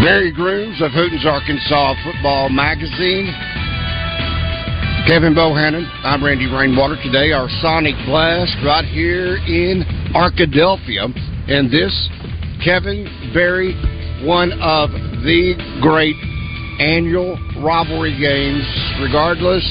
Barry Grooms of Hootens, Arkansas Football Magazine. Kevin Bohannon. I'm Randy Rainwater. Today, our Sonic Blast right here in Arkadelphia. And this, Kevin Barry, one of the great annual rivalry games, regardless.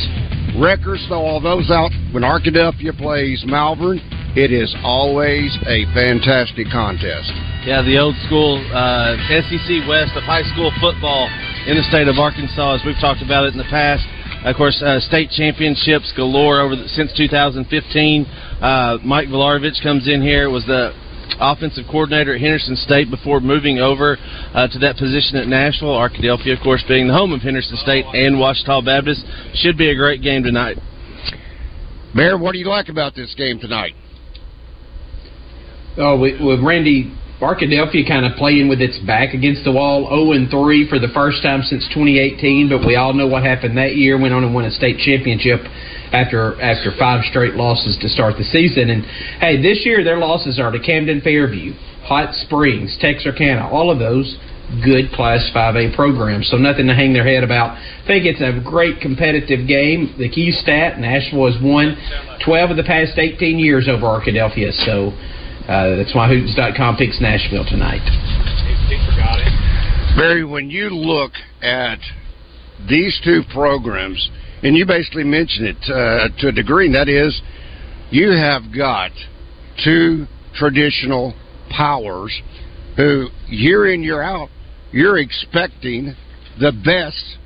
Records, though, all those out when Arkadelphia plays Malvern, it is always a fantastic contest. Yeah, the old school uh, SEC West of high school football in the state of Arkansas, as we've talked about it in the past. Of course, uh, state championships galore over the, since 2015. Uh, Mike Volarvich comes in here, was the offensive coordinator at Henderson State before moving over uh, to that position at Nashville. Arkadelphia, of course, being the home of Henderson State and Ouachita Baptist. Should be a great game tonight. Bear, what do you like about this game tonight? Oh, with, with Randy Arkadelphia kind of playing with its back against the wall, 0 and 3 for the first time since 2018. But we all know what happened that year. Went on and won a state championship after after five straight losses to start the season. And hey, this year their losses are to Camden Fairview, Hot Springs, Texarkana, all of those good Class 5A programs. So nothing to hang their head about. I think it's a great competitive game. The key stat: Nashville has won 12 of the past 18 years over Arkadelphia. So. Uh, that's why Hootens.com picks Nashville tonight. Barry, when you look at these two programs, and you basically mentioned it uh, to a degree, and that is you have got two traditional powers who, year in, year out, you're expecting the best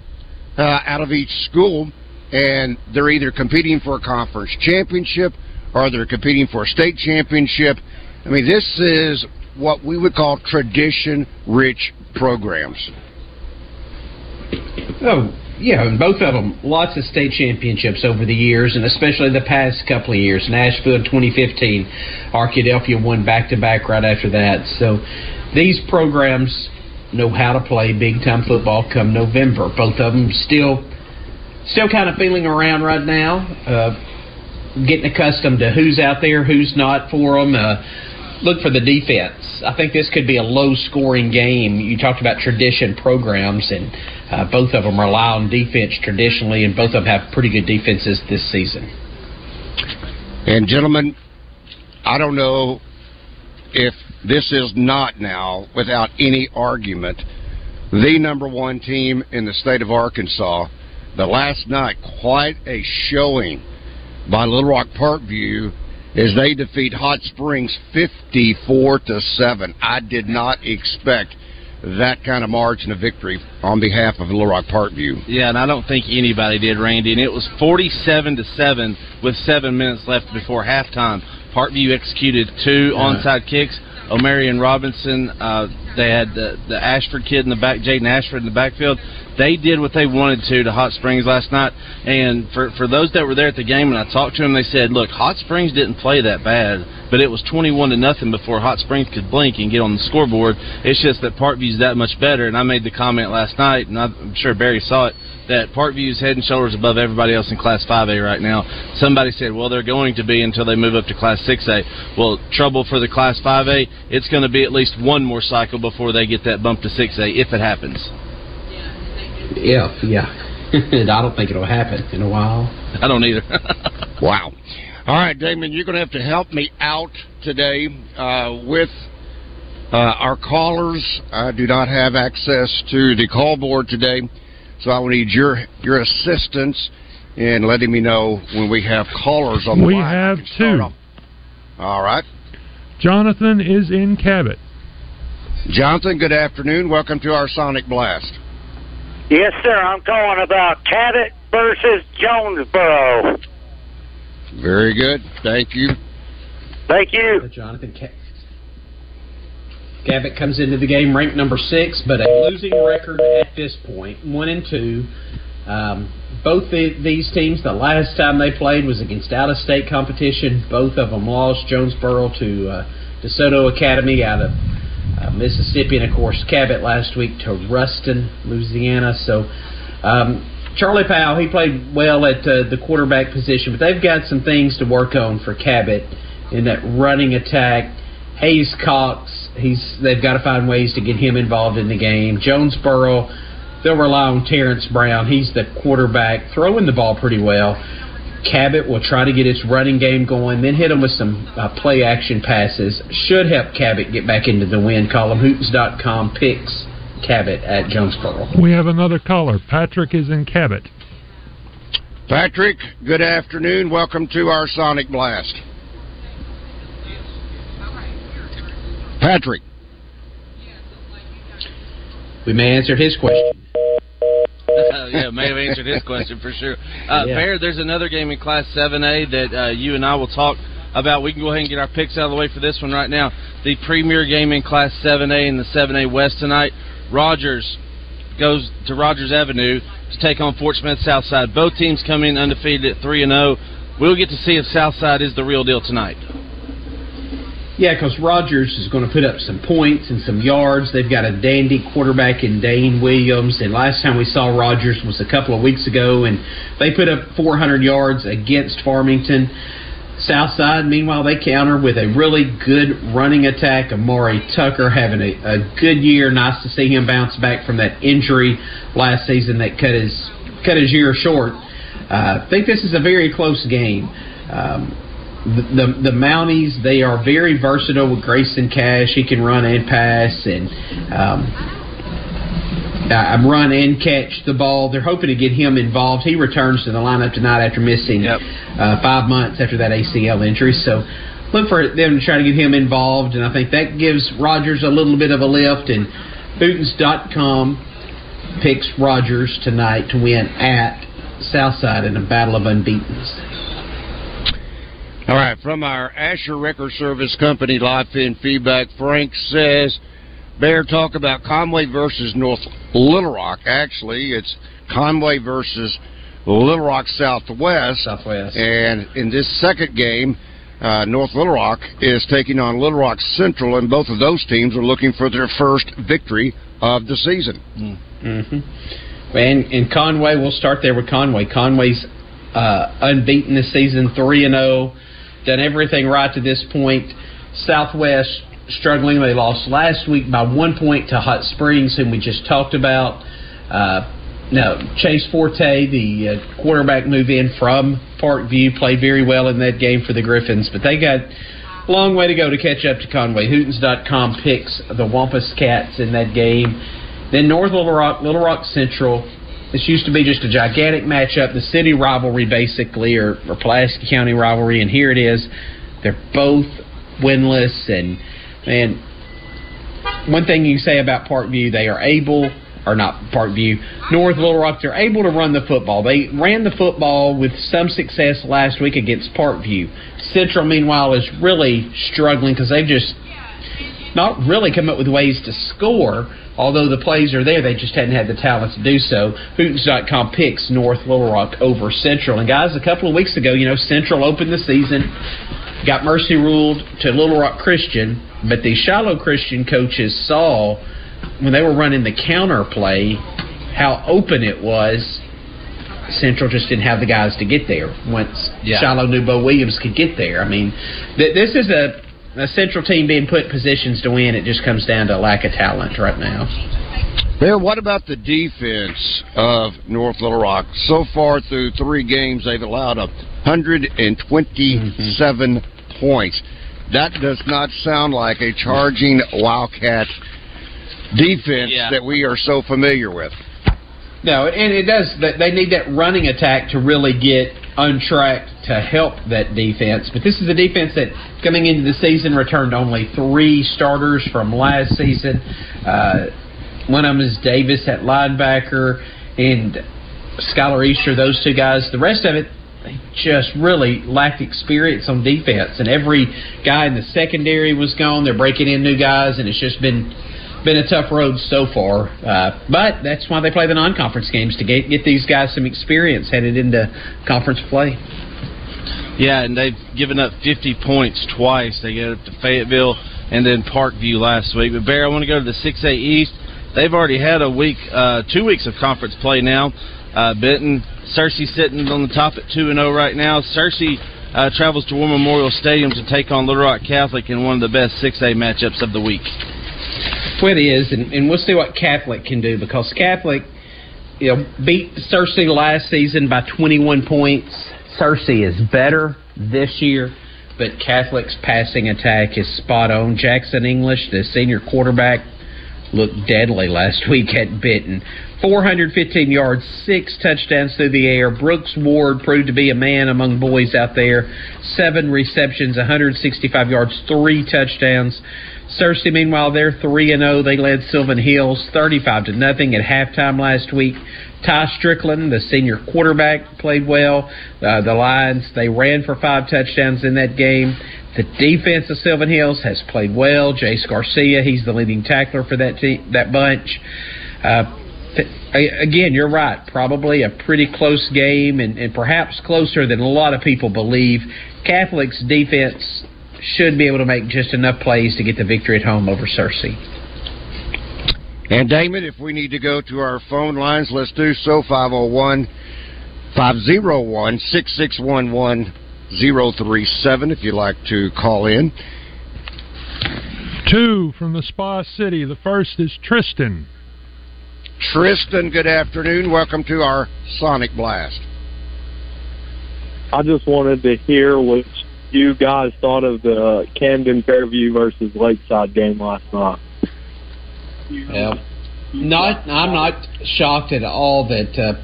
uh, out of each school, and they're either competing for a conference championship or they're competing for a state championship. I mean, this is what we would call tradition rich programs. Oh, yeah, and both of them, lots of state championships over the years, and especially the past couple of years. Nashville in 2015, Arkadelphia won back to back right after that. So these programs know how to play big time football come November. Both of them still, still kind of feeling around right now, uh, getting accustomed to who's out there, who's not for them. Uh, look for the defense. I think this could be a low scoring game. You talked about tradition programs, and uh, both of them rely on defense traditionally, and both of them have pretty good defenses this season. And, gentlemen, I don't know if this is not now, without any argument, the number one team in the state of Arkansas. The last night, quite a showing by Little Rock Parkview as they defeat Hot Springs 54 to 7. I did not expect that kind of margin of victory on behalf of Little Rock Parkview. Yeah, and I don't think anybody did, Randy. And it was 47 to 7 with seven minutes left before halftime. Parkview executed two onside kicks. O'Marion Robinson, uh, they had the, the Ashford kid in the back, Jaden Ashford in the backfield. They did what they wanted to to Hot Springs last night. And for for those that were there at the game, and I talked to them, they said, "Look, Hot Springs didn't play that bad, but it was 21 to nothing before Hot Springs could blink and get on the scoreboard. It's just that Parkview's that much better." And I made the comment last night, and I'm sure Barry saw it that Parkview's head and shoulders above everybody else in Class 5A right now. Somebody said, well, they're going to be until they move up to Class 6A. Well, trouble for the Class 5A, it's going to be at least one more cycle before they get that bump to 6A, if it happens. Yeah, if yeah. I don't think it'll happen in a while. I don't either. wow. All right, Damon, you're going to have to help me out today uh, with Uh, our callers I do not have access to the call board today, so I will need your your assistance in letting me know when we have callers on the we line. We have two. All right. Jonathan is in Cabot. Jonathan, good afternoon. Welcome to our Sonic Blast. Yes, sir. I'm calling about Cabot versus Jonesboro. Very good. Thank you. Thank you. Jonathan Ca- Cabot comes into the game ranked number six, but a losing record at this point, one and two. Um, both the, these teams, the last time they played was against out-of-state competition. Both of them lost. Jonesboro to uh, DeSoto Academy out of uh, Mississippi, and of course Cabot last week to Ruston, Louisiana. So um, Charlie Powell, he played well at uh, the quarterback position, but they've got some things to work on for Cabot in that running attack. Hayes Cox, he's they've got to find ways to get him involved in the game. Jonesboro, they'll rely on Terrence Brown. He's the quarterback, throwing the ball pretty well. Cabot will try to get its running game going, then hit them with some uh, play action passes. Should help Cabot get back into the win column. Hootens.com picks Cabot at Jonesboro. We have another caller. Patrick is in Cabot. Patrick, good afternoon. Welcome to our Sonic Blast. Patrick. We may answer his question. Yeah, may have answered his question for sure. Uh, Yeah. Bear, there's another game in Class 7A that uh, you and I will talk about. We can go ahead and get our picks out of the way for this one right now. The premier game in Class 7A in the 7A West tonight. Rogers goes to Rogers Avenue to take on Fort Smith Southside. Both teams come in undefeated at 3 and 0. We'll get to see if Southside is the real deal tonight. Yeah, because Rogers is going to put up some points and some yards. They've got a dandy quarterback in Dane Williams, and last time we saw Rogers was a couple of weeks ago, and they put up 400 yards against Farmington. Southside, meanwhile, they counter with a really good running attack. Amari Tucker having a, a good year. Nice to see him bounce back from that injury last season that cut his cut his year short. Uh, I think this is a very close game. Um, the, the the Mounties they are very versatile with Grayson Cash. He can run and pass and um, uh, run and catch the ball. They're hoping to get him involved. He returns to the lineup tonight after missing uh, five months after that ACL injury. So look for them to try to get him involved, and I think that gives Rogers a little bit of a lift. And Hootens.com picks Rogers tonight to win at Southside in a battle of unbeatens. All right, from our Asher Record Service Company live in feedback, Frank says, Bear talk about Conway versus North Little Rock. Actually, it's Conway versus Little Rock Southwest. Southwest. And in this second game, uh, North Little Rock is taking on Little Rock Central, and both of those teams are looking for their first victory of the season. Mm-hmm. And, and Conway, we'll start there with Conway. Conway's uh, unbeaten this season, three and zero, done everything right to this point. Southwest struggling; they lost last week by one point to Hot Springs, whom we just talked about. Uh, now, Chase Forte, the uh, quarterback, move in from Parkview, played very well in that game for the Gryphons, but they got a long way to go to catch up to Conway. Hootens.com picks the Wampus Cats in that game. Then North Little Rock, Little Rock Central. This used to be just a gigantic matchup, the city rivalry basically, or, or Pulaski County rivalry, and here it is. They're both winless, and man, one thing you can say about Parkview, they are able, or not Parkview, North Little Rock, they're able to run the football. They ran the football with some success last week against Parkview. Central, meanwhile, is really struggling because they've just not really come up with ways to score. Although the plays are there, they just hadn't had the talent to do so. Hootens.com picks North Little Rock over Central. And guys, a couple of weeks ago, you know, Central opened the season, got mercy ruled to Little Rock Christian, but the Shiloh Christian coaches saw when they were running the counter play how open it was. Central just didn't have the guys to get there once Yeah. Shiloh knew Bo Williams could get there. I mean, th- this is a a central team being put in positions to win. It just comes down to a lack of talent right now. Bear, what about the defense of North Little Rock? So far through three games, they've allowed 127 mm-hmm. points. That does not sound like a charging Wildcat defense Yeah. that we are so familiar with. No, and it does. They need that running attack to really get untracked to help that defense. But this is a defense that, coming into the season, returned only three starters from last season. Uh, one of them is Davis at linebacker, and Skylar Easter. Those two guys. The rest of it, they just really lacked experience on defense. And every guy in the secondary was gone. They're breaking in new guys, and it's just been been a tough road so far. Uh, but that's why they play the non-conference games to get get these guys some experience headed into conference play. Yeah, and they've given up 50 points twice. They get up to Fayetteville and then Parkview last week. But Bear, I want to go to the 6A East. They've already had a week, uh, two weeks of conference play now. Uh, Benton, Searcy sitting on the top at two and zero right now. Searcy uh, travels to War Memorial Stadium to take on Little Rock Catholic in one of the best 6A matchups of the week. Well, it is, and, and we'll see what Catholic can do because Catholic, you know, beat Searcy last season by 21 points. Searcy is better this year, but Catholic's passing attack is spot on. Jackson English, the senior quarterback, looked deadly last week at Benton. 415 yards, six touchdowns through the air. Brooks Ward proved to be a man among boys out there. Seven receptions, 165 yards, three touchdowns. Searcy, meanwhile, they're 3 and 0. They led Sylvan Hills 35 to nothing at halftime last week. Ty Strickland, the senior quarterback, played well. Uh, the Lions, they ran for five touchdowns in that game. The defense of Sylvan Hills has played well. Jace Garcia, he's the leading tackler for that that bunch. Uh, again, you're right. Probably a pretty close game, and, and perhaps closer than a lot of people believe. Catholic's defense should be able to make just enough plays to get the victory at home over Searcy. And Damon, if we need to go to our phone lines, let's do so. 501 501 6611 037 if you'd like to call in. Two from the Spa City. The first is Tristan. Tristan, good afternoon. Welcome to our Sonic Blast. I just wanted to hear what you guys thought of the Camden Fairview versus Lakeside game last night. Yeah. Not, I'm not shocked at all that uh,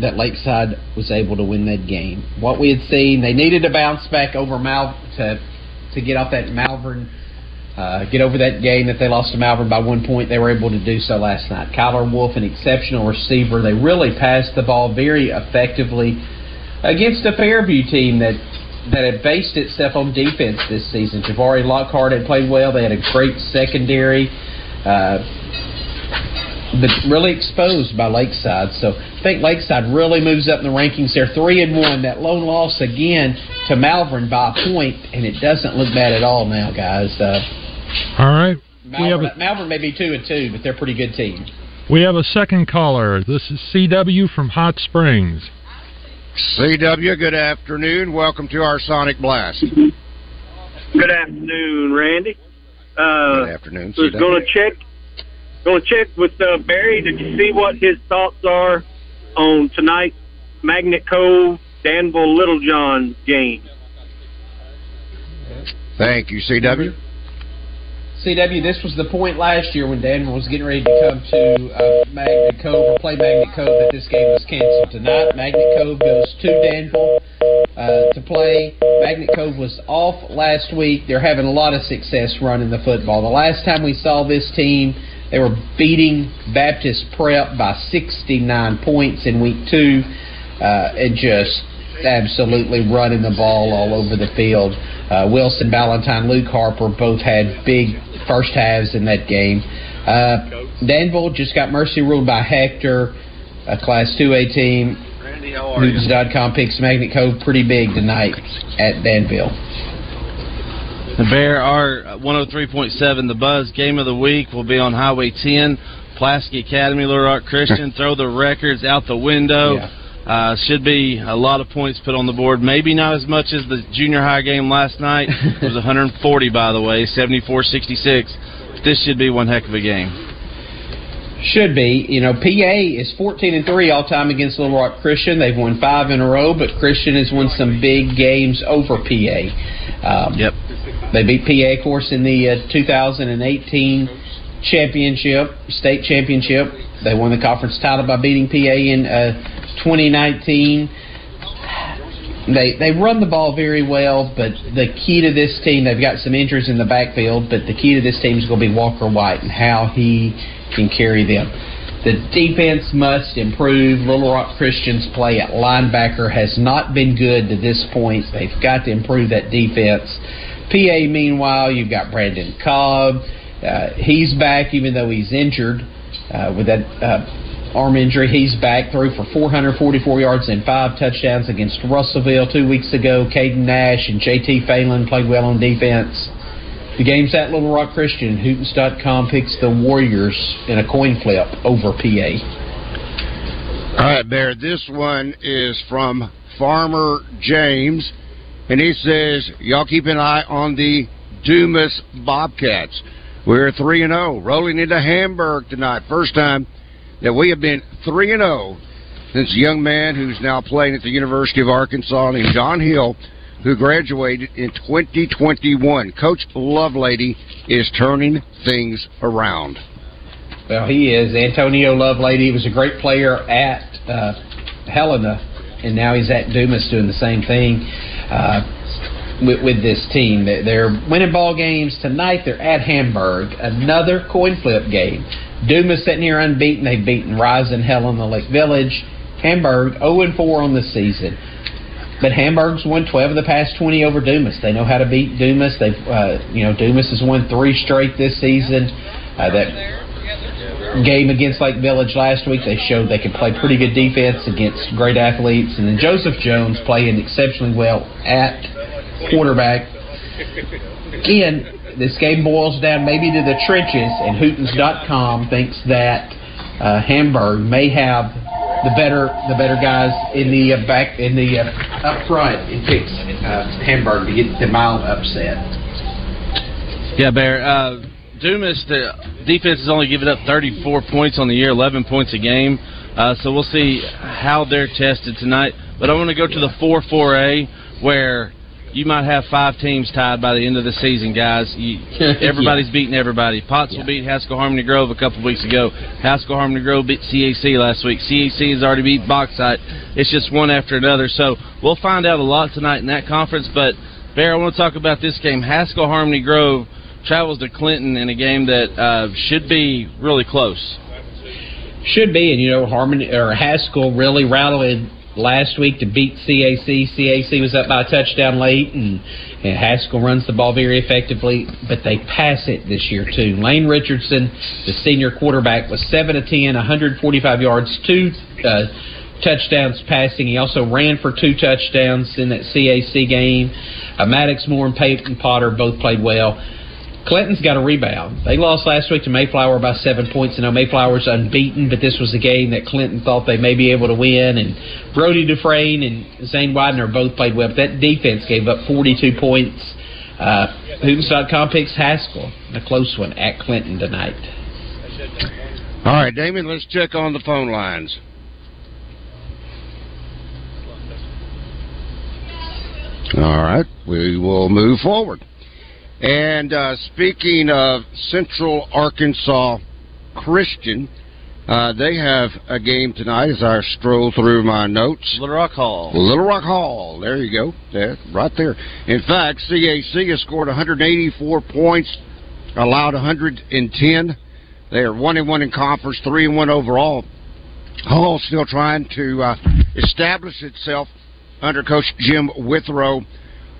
that Lakeside was able to win that game. What we had seen, they needed to bounce back over Mal to to get off that Malvern, uh, get over that game that they lost to Malvern by one point. They were able to do so last night. Kyler Wolf, an exceptional receiver. They really passed the ball very effectively against a Fairview team that that had based itself on defense this season. Javari Lockhart had played well. They had a great secondary. Uh, but really exposed by Lakeside. So I think Lakeside really moves up in the rankings. They're three and one. That lone loss again to Malvern by a point, and it doesn't look bad at all now, guys. Uh, All right. We have Malvern, a, Malvern may be two and two, but they're a pretty good team. we have a second caller. This is CW from Hot Springs. CW, good afternoon. Welcome to our Sonic Blast. Good afternoon, Randy. Uh, Good afternoon, was going to check, going to check with uh, Barry. Did you see what his thoughts are on tonight, Magnet Cove, Danville, Littlejohn game? Thank you, CW. CW, this was the point last year when Danville was getting ready to come to uh, Magnet Cove or play Magnet Cove that this game was canceled. Tonight, Magnet Cove goes to Danville uh, to play. Magnet Cove was off last week. They're having a lot of success running the football. The last time we saw this team, they were beating Baptist Prep by 69 points in week two uh, and just absolutely running the ball all over the field. Uh, Wilson Ballantyne, Luke Harper both had big first halves in that game. Uh, Danville just got mercy ruled by Hector, a Class 2A team. News.com picks Magnet Cove pretty big tonight at Danville. The Bear are 103.7. The Buzz game of the week will be on Highway 10. Pulaski Academy, Little Rock Christian. Throw the records out the window. Uh, should be a lot of points put on the board. Maybe not as much as the junior high game last night. It was 140, by the way, 74 66. This should be one heck of a game. Should be. You know, PA is 14 and 3 all time against Little Rock Christian. They've won five in a row, but Christian has won some big games over PA. Um, yep. They beat PA, of course, in the uh, 2018 championship, state championship. They won the conference title by beating PA in uh, 2019 they they run the ball very well, but the key to this team, they've got some injuries in the backfield, but the key to this team is going to be Walker White and how he can carry them. The defense must improve. Little Rock Christian's play at linebacker has not been good to this point. They've got to improve that defense. PA, meanwhile, you've got Brandon Cobb. Uh, he's back, even though he's injured uh, with that uh, arm injury. He's back through for 444 yards and five touchdowns against Russellville two weeks ago. Caden Nash and JT Phelan played well on defense. The game's at Little Rock Christian. Hootens.com picks the Warriors in a coin flip over PA. All right, Bear. This one is from Farmer James, and he says, "Y'all keep an eye on the Dumas Bobcats. We're three and zero, rolling into Hamburg tonight. First time that we have been 3 and 0 since a young man who's now playing at the University of Arkansas named John Hill, who graduated in 2021. Coach Lovelady is turning things around. Well, he is. Antonio Lovelady was a great player at uh, Helena, and now he's at Dumas doing the same thing. Uh, with, with, this team. They're winning ball games tonight. They're at Hamburg, another coin flip game. Dumas sitting here unbeaten. They've beaten Rison Helena the Lake Village. Hamburg 0 4 on the season. But Hamburg's won 12 of the past 20 over Dumas. They know how to beat Dumas. They've, uh, you know, Dumas has won three straight this season. Uh, that game against Lake Village last week, they showed they can play pretty good defense against great athletes. And then Joseph Jones playing exceptionally well at quarterback. Again, this game boils down maybe to the trenches, and Hootens.com thinks that uh, Hamburg may have the better the better guys in the uh, back in the uh, up front. Picks uh, Hamburg to get the mild upset. Yeah, Bear. Uh, Dumas, the defense has only given up 34 points on the year, 11 points a game. Uh, so we'll see how they're tested tonight. But I want to go to the 4-4A where you might have five teams tied by the end of the season, guys. You, everybody's yeah. beating everybody. Pottsville yeah. beat Haskell Harmony Grove a couple of weeks ago. Haskell Harmony Grove beat CAC last week. CAC has already beat Bauxite. It's just one after another. So we'll find out a lot tonight in that conference. But Bear, I want to talk about this game. Haskell Harmony Grove travels to Clinton in a game that uh, should be really close. Should be, and you know, Harmony or Haskell really rattled last week to beat CAC. CAC was up by a touchdown late, and, and Haskell runs the ball very effectively, but they pass it this year too. Lane Richardson, the senior quarterback, was seven to ten, 145 yards, two uh, touchdowns passing. He also ran for two touchdowns in that CAC game. Uh, Maddox Moore and Peyton Potter both played well. Clinton's got a rebound. They lost last week to Mayflower by seven points. You know, Mayflower's unbeaten, but this was a game that Clinton thought they may be able to win. And Brody Dufresne and Zane Widener both played well. But that defense gave up 42 points. Uh, Hootens.com picks Haskell, a close one at Clinton tonight. All right, Damon, let's check on the phone lines. All right, we will move forward. And uh, speaking of Central Arkansas Christian, uh, they have a game tonight as I stroll through my notes. Little Rock Hall. Little Rock Hall. There you go. There, right there. In fact, CAC has scored 184 points, allowed 110. They are one and one in conference, three and one overall. Hall still trying to uh, establish itself under Coach Jim Withrow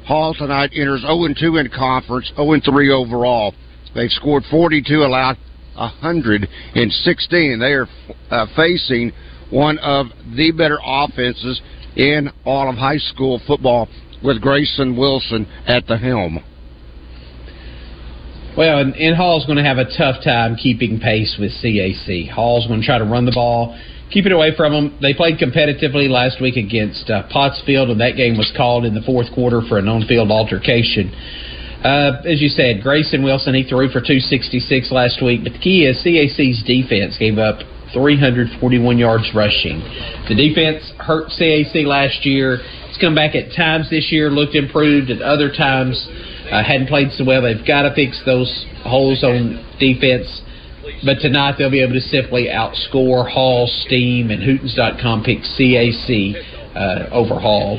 Hall tonight enters 0-2 in conference, 0-3 overall. They've scored 42, allowed 116. They are uh, facing one of the better offenses in all of high school football with Grayson Wilson at the helm. Well, and, and Hall's going to have a tough time keeping pace with CAC. Hall's going to try to run the ball keep it away from them. They played competitively last week against uh, Pottsville, and that game was called in the fourth quarter for an on-field altercation. Uh, as you said, Grayson Wilson, he threw for 266 last week, but the key is CAC's defense gave up 341 yards rushing. The defense hurt CAC last year. It's come back at times this year, looked improved, at other times uh, hadn't played so well. They've got to fix those holes on defense. But tonight they'll be able to simply outscore Hall, Steam, and Hootens.com pick CAC uh, over Hall.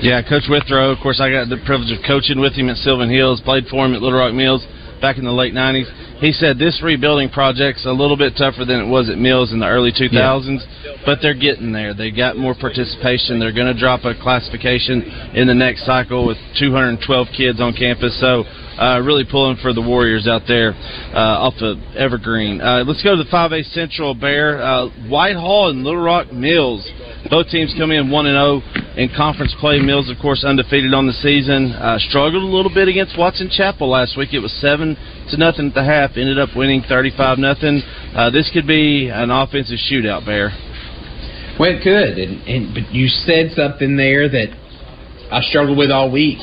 Yeah, Coach Withrow. Of course, I got the privilege of coaching with him at Sylvan Hills. Played for him at Little Rock Mills back in the late '90s. He said this rebuilding project's a little bit tougher than it was at Mills in the early 2000s, yeah. but they're getting there. They got more participation. They're going to drop a classification in the next cycle with 212 kids on campus. So uh, really pulling for the Warriors out there uh, off of Evergreen. Uh, let's go to the 5A Central Bear. Uh, Whitehall and Little Rock Mills. Both teams come in 1 0 in conference play. Mills, of course, undefeated on the season. Uh, struggled a little bit against Watson Chapel last week. It was 7 to nothing at the half. Ended up winning 35 nothing. Uh, this could be an offensive shootout, Bear. Well, it could. And, and, but you said something there that I struggled with all week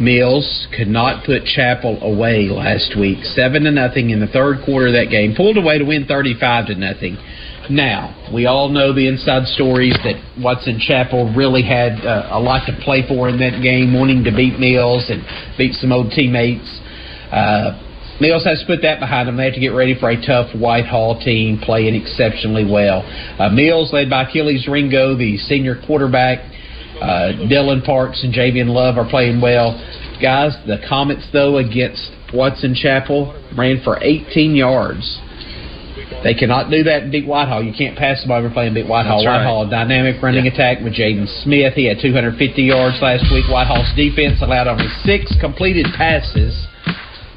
Mills could not put Chapel away last week. Seven to nothing in the third quarter of that game. Pulled away to win thirty-five to nothing. Now we all know the inside stories that Watson Chapel really had uh, a lot to play for in that game, wanting to beat Mills and beat some old teammates. Uh, Mills has to put that behind them. They have to get ready for a tough Whitehall team playing exceptionally well. Uh, Mills, led by Achilles Ringo, the senior quarterback, uh, Dylan Parks and Javian Love are playing well. Guys, the Comets, though, against Watson Chapel ran for 18 yards. They cannot do that in Big Whitehall. You can't pass the ball over playing Big Whitehall. That's Whitehall, right. dynamic running yeah. attack with Jaden Smith. He had 250 yards last week. Whitehall's defense allowed only six completed passes.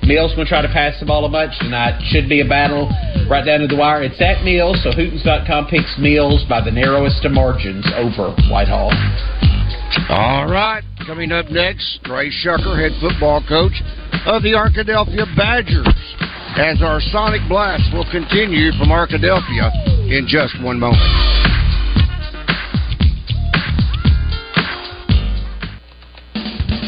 Mills going to try to pass the ball a bunch tonight. Should be a battle right down to the wire. It's at Mills, so Hootens.com picks Mills by the narrowest of margins over Whitehall. All right. Coming up next, Trey Shucker, head football coach of the Arkadelphia Badgers, as our Sonic Blast will continue from Arkadelphia in just one moment.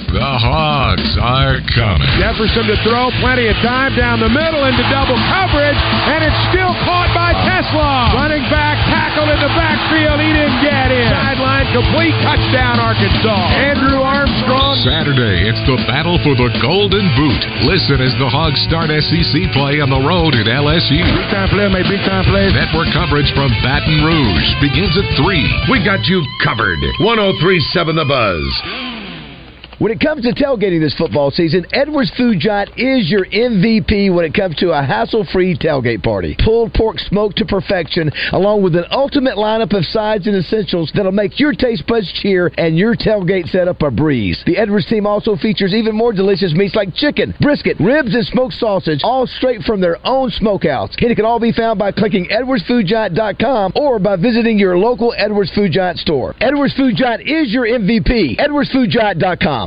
The Hogs are coming. Jefferson to throw, plenty of time down the middle into double coverage, and it's still caught by TeSlaa. Running back, tackle in the backfield, he didn't get in. Sideline complete, touchdown Arkansas. Andrew Armstrong. Saturday, it's the battle for the Golden Boot. Listen as the Hogs start SEC play on the road at LSU. Big time play, made big time play. Network coverage from Baton Rouge begins at 3. We got you covered. 1037 The Buzz. When it comes to tailgating this football season, Edwards Food Giant is your MVP when it comes to a hassle-free tailgate party. Pulled pork smoked to perfection, along with an ultimate lineup of sides and essentials that'll make your taste buds cheer and your tailgate setup a breeze. The Edwards team also features even more delicious meats like chicken, brisket, ribs, and smoked sausage, all straight from their own smokehouse. And it can all be found by clicking edwardsfoodgiant.com or by visiting your local Edwards Food Giant store. Edwards Food Giant is your MVP. edwardsfoodgiant.com.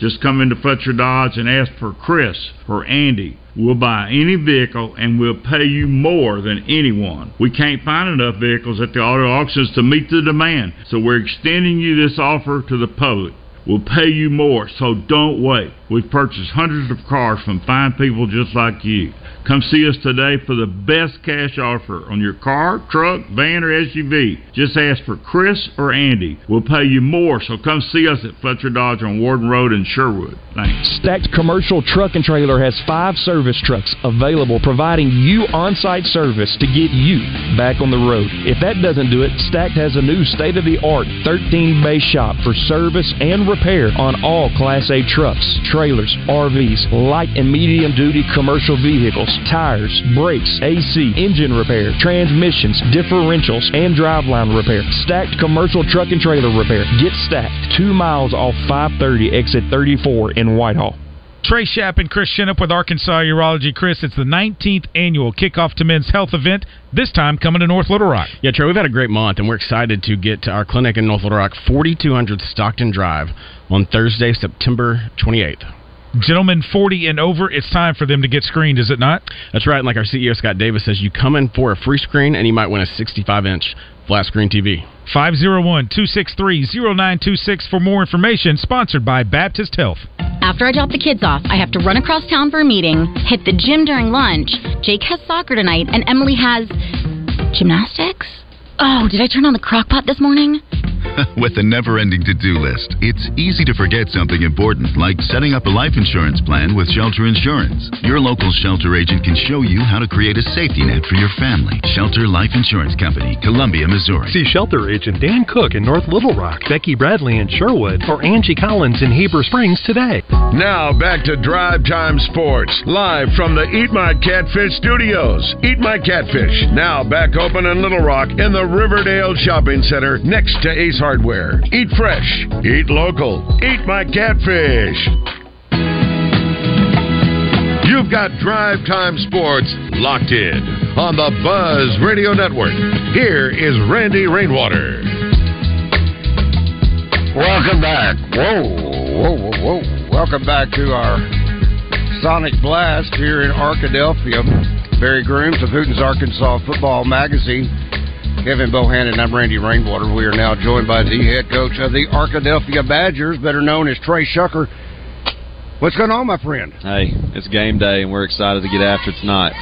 Just come into Fletcher Dodge and ask for Chris or Andy. We'll buy any vehicle and we'll pay you more than anyone. We can't find enough vehicles at the auto auctions to meet the demand, so we're extending you this offer to the public. We'll pay you more, so don't wait. We've purchased hundreds of cars from fine people just like you. Come see us today for the best cash offer on your car, truck, van, or SUV. Just ask for Chris or Andy. We'll pay you more, so come see us at Fletcher Dodge on Warden Road in Sherwood. Thanks. Stacked Commercial Truck and Trailer has five service trucks available, providing you on site service to get you back on the road. If that doesn't do it, Stacked has a new state of the art 13 bay shop for service and repair on all Class A trucks, trailers, RVs, light and medium duty commercial vehicles, tires, brakes, AC, engine repair, transmissions, differentials, and driveline repair. Stacked Commercial Truck and Trailer Repair. Get stacked. Two miles off 530 exit 34 in Whitehall. Trey Shapp and Chris Shinup with Arkansas Urology. Chris, it's the 19th annual Kickoff to Men's Health event, this time coming to North Little Rock. Yeah, Trey, we've had a great month, and we're excited to get to our clinic in North Little Rock, 4200 Stockton Drive, on Thursday, September 28th. Gentlemen 40 and over, it's time for them to get screened, is it not? That's right. And like our CEO, Scott Davis, says, you come in for a free screen, and you might win a 65 inch flat screen TV. 501 263 0926 for more information. Sponsored by Baptist Health. After I drop the kids off, I have to run across town for a meeting, hit the gym during lunch. Jake has soccer tonight, and Emily has gymnastics. Oh, did I turn on the crock pot this morning? With a never ending to do list, it's easy to forget something important like setting up a life insurance plan with Shelter Insurance. Your local shelter agent can show you how to create a safety net for your family. Shelter Life Insurance Company, Columbia, Missouri. See shelter agent Dan Cook in North Little Rock, Becky Bradley in Sherwood, or Angie Collins in Heber Springs today. Now back to Drive Time Sports, live from the Eat My Catfish studios. Eat My Catfish, now back open in Little Rock in the Riverdale Shopping Center next to Ace Hardware. Eat fresh, eat local, eat my catfish. You've got Drive Time Sports locked in on the Buzz Radio Network. Here is Randy Rainwater. Welcome back. Whoa, whoa, whoa, whoa. Welcome back to our Sonic Blast here in Arkadelphia. Barry Grooms of Hooten's Arkansas Football Magazine. Kevin Bohannon, I'm Randy Rainwater. We are now joined by the head coach of the Arkadelphia Badgers, better known as Trey Shucker. What's going on, my friend? Hey, it's game day, and we're excited to get after it tonight.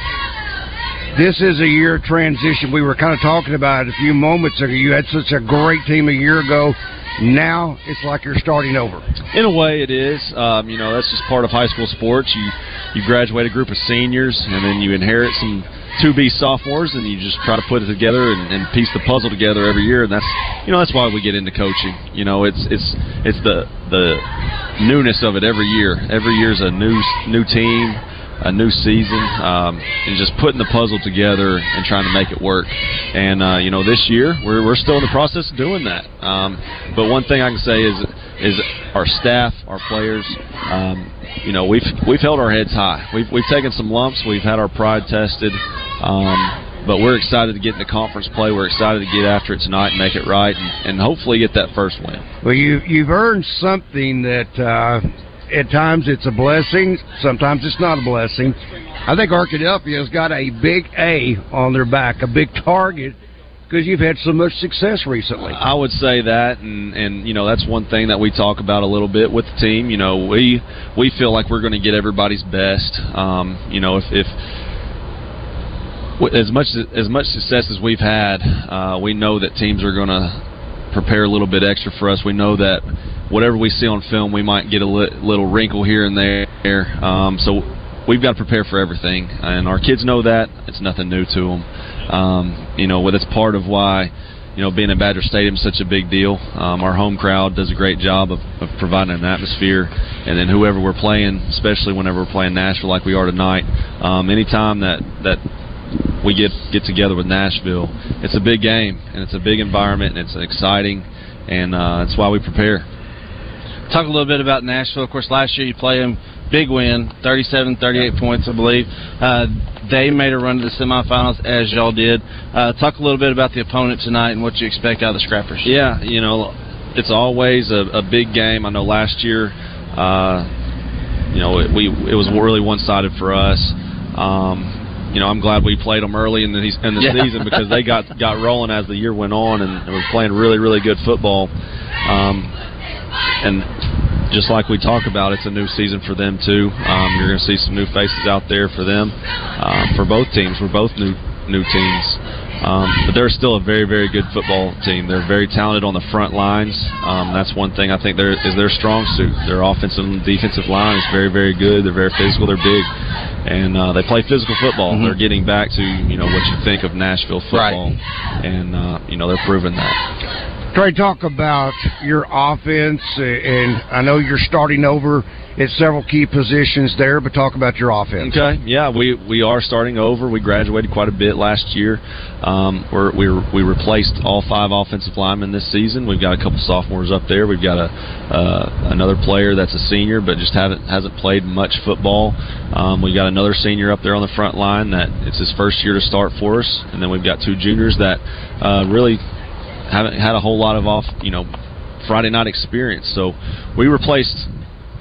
This is a year of transition. We were kind of talking about it a few moments ago. You had such a great team a year ago. Now it's like you're starting over. In a way, it is. Um, you know, that's just part of high school sports. You you graduate a group of seniors, and then you inherit some two B sophomores, and you just try to put it together and, and piece the puzzle together every year. And that's you know that's why we get into coaching. You know, it's it's it's the the newness of it every year. Every year's a new new team, a new season, um, and just putting the puzzle together and trying to make it work. And uh, you know, this year we're we're still in the process of doing that. Um, but one thing I can say is is our staff, our players. Um, you know, we've we've held our heads high. We've we've taken some lumps. We've had our pride tested. Um, but we're excited to get into conference play. We're excited to get after it tonight and make it right, and, and hopefully get that first win. Well, you you've earned something that uh, at times it's a blessing, sometimes it's not a blessing. I think Arkadelphia's got a big A on their back, a big target because you've had so much success recently. I would say that, and and you know that's one thing that we talk about a little bit with the team. You know, we we feel like we're going to get everybody's best. Um, you know, if if as much as much success as we've had, uh, we know that teams are going to prepare a little bit extra for us. We know that whatever we see on film, we might get a li- little wrinkle here and there. Um, so we've got to prepare for everything, and our kids know that. It's nothing new to them. Um, you know, that's part of why you know being in Badger Stadium is such a big deal. Um, our home crowd does a great job of, of providing an atmosphere, and then whoever we're playing, especially whenever we're playing Nashville like we are tonight, um, anytime that that we get get together with Nashville, it's a big game and it's a big environment and it's exciting, and uh, that's why we prepare. Talk a little bit about Nashville. Of course, last year you played them, big win, 37, 38 points, I believe. Uh, they made a run to the semifinals as y'all did. Uh, talk a little bit about the opponent tonight and what you expect out of the Scrappers. Yeah, you know, it's always a, a big game. I know last year, uh, you know, it, we it was really one sided for us. Um, you know, I'm glad we played them early in the in the yeah. season because they got got rolling as the year went on and, and were playing really really good football. Um, and just like we talk about, it's a new season for them too. Um, you're going to see some new faces out there for them, uh, for both teams. We're both new new teams, um, but they're still a very very good football team. They're very talented on the front lines. Um, that's one thing I think is their strong suit. Their offensive and defensive line is very very good. They're very physical. They're big, and uh, they play physical football. Mm-hmm. They're getting back to you know what you think of Nashville football, right. and uh, you know they're proving that. Trey, talk about your offense, and I know you're starting over at several key positions there, but talk about your offense. Okay, yeah, we we are starting over. We graduated quite a bit last year. Um, we're, we we replaced all five offensive linemen this season. We've got a couple sophomores up there. We've got a uh, another player that's a senior, but just haven't hasn't played much football. Um, we got another senior up there on the front line that it's his first year to start for us, and then we've got two juniors that uh, really haven't had a whole lot of off, you know, Friday night experience. So we replaced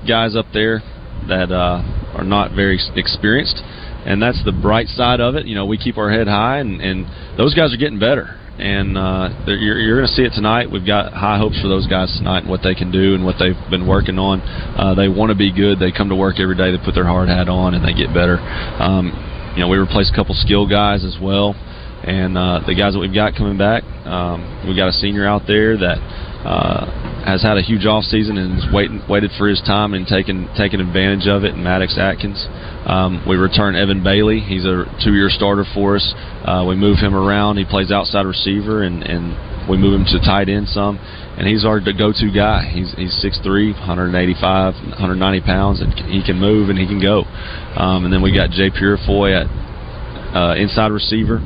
guys up there that uh, are not very experienced, and that's the bright side of it. You know, we keep our head high, and, and those guys are getting better. And uh, you're, you're going to see it tonight. We've got high hopes for those guys tonight and what they can do and what they've been working on. Uh, they want to be good. They come to work every day. They put their hard hat on and they get better. Um, you know, we replaced a couple skill guys as well and uh, the guys that we've got coming back, um, we got a senior out there that uh, has had a huge off season and is waiting, waited for his time and taken taken advantage of it. And Maddox Atkins, um, we return Evan Bailey. He's a two-year starter for us. Uh, we move him around. He plays outside receiver, and, and we move him to tight end some. And he's our go-to guy. He's he's 6'3", 185, 190 pounds, and he can move and he can go. Um, and then we got Jay Purifoy at uh, inside receiver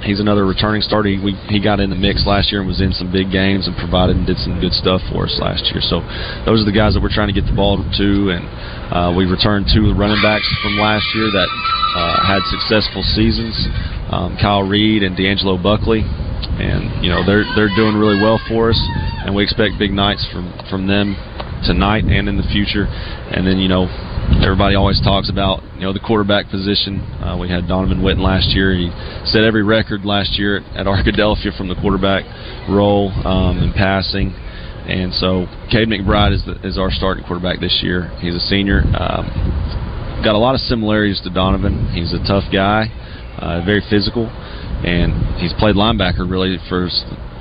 he's another returning starter. He, he got in the mix last year and was in some big games and provided and did some good stuff for us last year. So those are the guys that we're trying to get the ball to, and uh, we returned two running backs from last year that uh, had successful seasons, um, Kyle Reed and D'Angelo Buckley. And you know they're they're doing really well for us, and we expect big nights from from them tonight and in the future. And then you know everybody always talks about you know the quarterback position. Uh, we had Donovan Witten last year. He set every record last year at Arkadelphia from the quarterback role um, in passing. And so Cade McBride is, the, is our starting quarterback this year. He's a senior. Um, got a lot of similarities to Donovan. He's a tough guy, uh, very physical, and he's played linebacker really for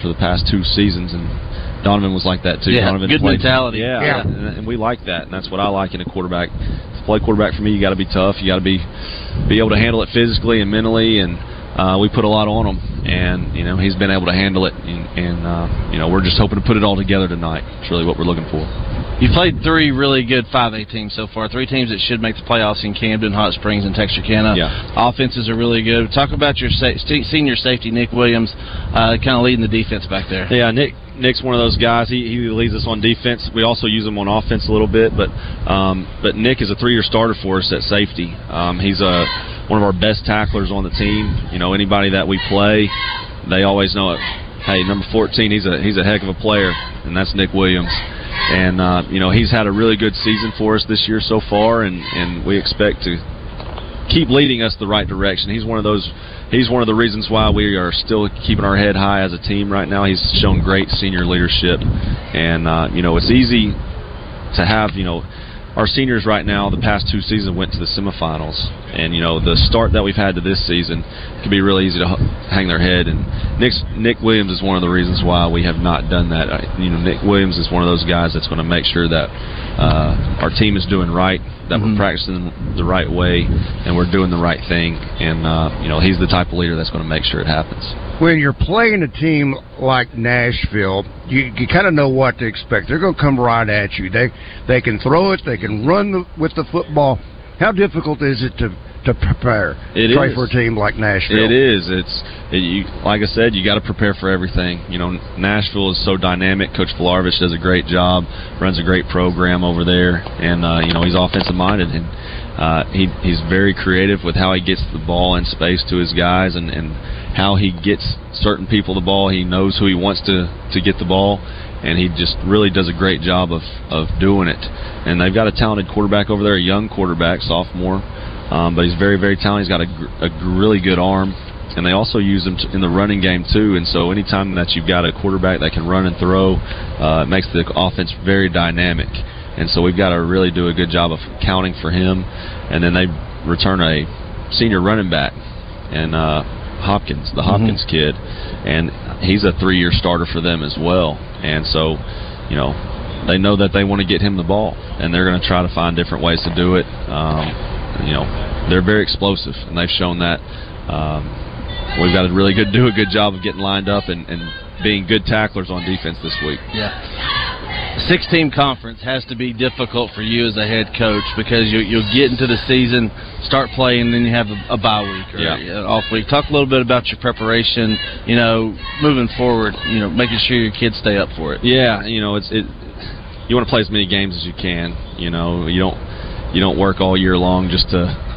for the past two seasons. And Donovan was like that too. Yeah, Donovan good mentality. Yeah, Yeah. And, and we like that, and that's what I like in a quarterback. To play quarterback for me, you got to be tough. You got to be be able to handle it physically and mentally, and uh, we put a lot on him. And you know he's been able to handle it, and, and uh, you know we're just hoping to put it all together tonight. It's really what we're looking for. You played three really good 5A teams so far. Three teams that should make the playoffs in Camden, Hot Springs, and Texarkana. Yeah. Offenses are really good. Talk about your sa- senior safety, Nick Williams, uh, kind of leading the defense back there. Yeah, Nick. Nick's one of those guys. He, he leads us on defense. We also use him on offense a little bit, but um, but Nick is a three-year starter for us at safety. Um, he's a one of our best tacklers on the team. You know, anybody that we play, they always know it. Hey, number 14, he's a he's a heck of a player, and that's Nick Williams. And uh, you know, he's had a really good season for us this year so far, and and we expect to keep leading us the right direction. He's one of those. He's one of the reasons why we are still keeping our head high as a team right now. He's shown great senior leadership, and uh, you know it's easy to have you know our seniors right now. The past two seasons went to the semifinals, and you know the start that we've had to this season can be really easy to hang their head. And Nick's, Nick Williams is one of the reasons why we have not done that. I, you know, Nick Williams is one of those guys that's going to make sure that uh, our team is doing right, that we're practicing the right way, and we're doing the right thing. And uh, you know, he's the type of leader that's going to make sure it happens. When you're playing a team like Nashville, you, you kind of know what to expect. They're going to come right at you. They they can throw it. They can run the, with the football. How difficult is it to to prepare It play is. for a team like Nashville? It is. It's it, you, like I said. You got to prepare for everything. You know, Nashville is so dynamic. Coach Volarvich does a great job. Runs a great program over there, and uh, you know he's offensive minded and uh, he he's very creative with how he gets the ball in space to his guys and and how he gets certain people the ball. He knows who he wants to to get the ball. And he just really does a great job of, of doing it. And they've got a talented quarterback over there, a young quarterback, sophomore, um, but he's very, very talented. He's got a, gr- a really good arm, and they also use him t- in the running game too. And so, anytime that you've got a quarterback that can run and throw, uh, it makes the offense very dynamic. And so, we've got to really do a good job of counting for him. And then they return a senior running back, and uh, Hopkins, the Hopkins kid, and he's a three-year starter for them as well. And so, you know, they know that they want to get him the ball, and they're going to try to find different ways to do it. Um, you know, they're very explosive, and they've shown that. Um, we've got to really good do a good job of getting lined up and, and being good tacklers on defense this week. Yeah. Six team conference has to be difficult for you as a head coach because you, you'll get into the season, start playing, and then you have a, a bye week or Yeah. an off week. Talk a little bit about your preparation, you know, moving forward, you know, making sure your kids stay up for it. Yeah, you know, it's it. You want to play as many games as you can. You know, you don't you don't work all year long just to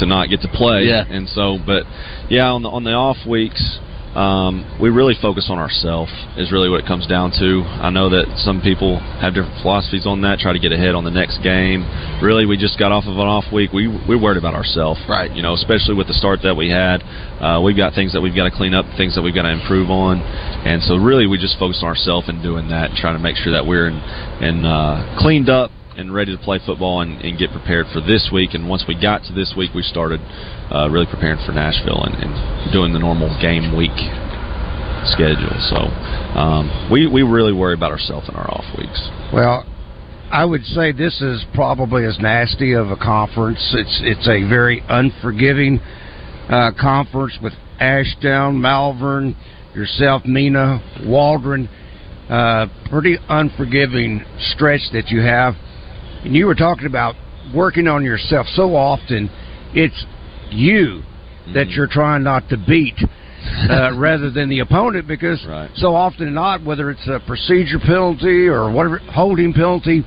to not get to play. Yeah. And so, but yeah, on the on the off weeks, um, we really focus on ourselves. Is really what it comes down to. I know that some people have different philosophies on that. Try to get ahead on the next game. Really, we just got off of an off week. We we're worried about ourselves. Right. You know, especially with the start that we had. Uh, we've got things that we've got to clean up, things that we've got to improve on, and so really we just focus on ourselves and doing that, trying to make sure that we're in, in uh, cleaned up and ready to play football and, and get prepared for this week. And once we got to this week, we started uh, really preparing for Nashville and, and doing the normal game week schedule. So um, we we really worry about ourselves in our off weeks. Well, I would say this is probably as nasty of a conference. It's it's a very unforgiving uh, conference with Ashdown, Malvern, yourself, Mena, Waldron. Uh, pretty unforgiving stretch that you have. And you were talking about working on yourself so often. It's you that you're trying not to beat. uh, rather than the opponent because so often not, whether it's a procedure penalty or whatever holding penalty,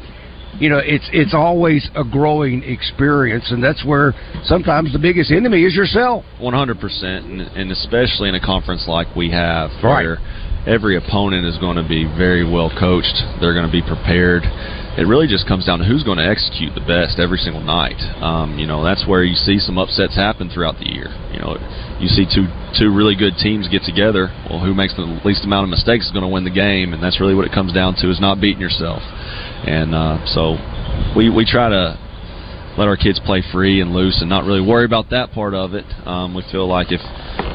you know, it's it's always a growing experience, and that's where sometimes the biggest enemy is yourself. One hundred percent, and especially in a conference like we have, where every opponent is going to be very well coached. They're going to be prepared. It really just comes down to who's going to execute the best every single night. Um, you know, that's where you see some upsets happen throughout the year. You know, you see two two really good teams get together. Well, who makes the least amount of mistakes is going to win the game, and that's really what it comes down to: is not beating yourself. And uh, so, we we try to let our kids play free and loose and not really worry about that part of it. Um, we feel like if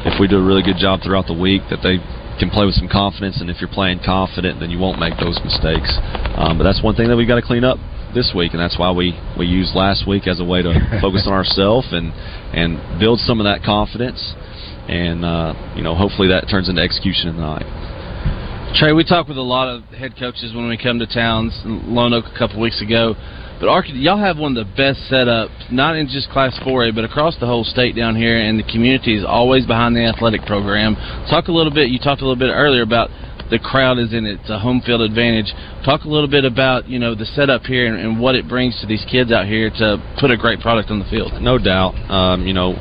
if we do a really good job throughout the week, that they can play with some confidence, and if you're playing confident, then you won't make those mistakes. Um, but that's one thing that we've got to clean up this week, and that's why we we used last week as a way to focus on ourselves and and build some of that confidence, and uh, you know hopefully that turns into execution tonight. the. Trey, we talk with a lot of head coaches when we come to towns. Lone Oak a couple weeks ago, but y'all have one of the best setups, not in just Class 4A, but across the whole state down here, and the community is always behind the athletic program. Talk a little bit. You talked a little bit earlier about the crowd is in. It's a home field advantage. Talk a little bit about you know the setup here and, and what it brings to these kids out here to put a great product on the field. No doubt. Um, you know,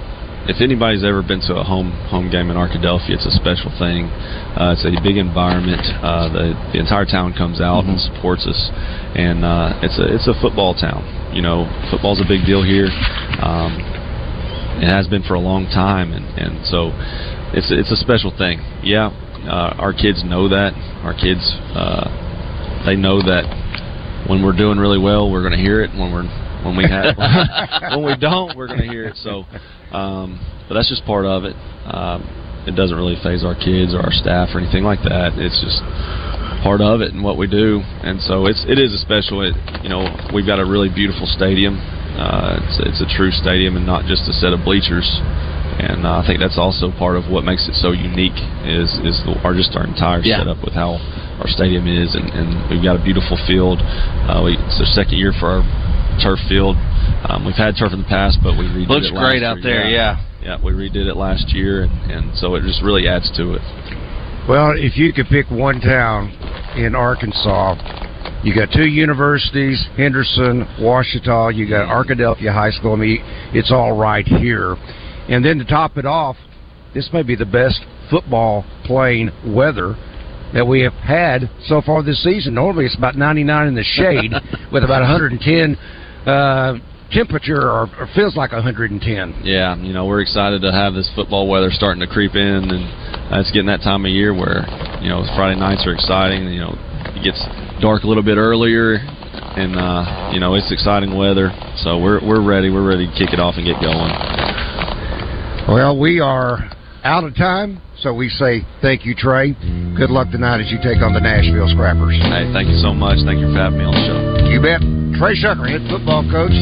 if anybody's ever been to a home home game in Arkadelphia, it's a special thing. Uh, it's a big environment. Uh, the the entire town comes out and supports us, and uh, it's a it's a football town. You know, football's a big deal here. Um, it has been for a long time, and and so it's it's a special thing. Yeah, uh, our kids know that. Our kids uh, they know that when we're doing really well, we're going to hear it. When we're when we have when we don't, we're going to hear it. So, um, but that's just part of it. Um, it doesn't really phase our kids or our staff or anything like that. It's just part of it and what we do. And so it's it is a special. It, you know, we've got a really beautiful stadium. Uh, it's it's a true stadium and not just a set of bleachers. And uh, I think that's also part of what makes it so unique is is the, our just our entire Yeah. setup with how our stadium is, and, and we've got a beautiful field. Uh, we, it's the second year for our turf field. Um, we've had turf in the past, but we redid Looks it last great out year. there, yeah. yeah. we redid it last year, and, and so it just really adds to it. Well, if you could pick one town in Arkansas, you got two universities, Henderson, Ouachita, you got Arkadelphia High School. I mean, it's all right here. And then to top it off, this may be the best football playing weather that we have had so far this season. Normally it's about 99 in the shade with about 110 uh, temperature or, or feels like 110. Yeah, you know we're excited to have this football weather starting to creep in, and uh, it's getting that time of year where you know Friday nights are exciting. You know, it gets dark a little bit earlier, and uh, you know it's exciting weather. So we're we're ready. We're ready to kick it off and get going. Well, we are out of time, so we say thank you, Trey. Good luck tonight as you take on the Nashville Scrappers. Hey, thank you so much. Thank you for having me on the show. You bet. Trey Shucker, head football coach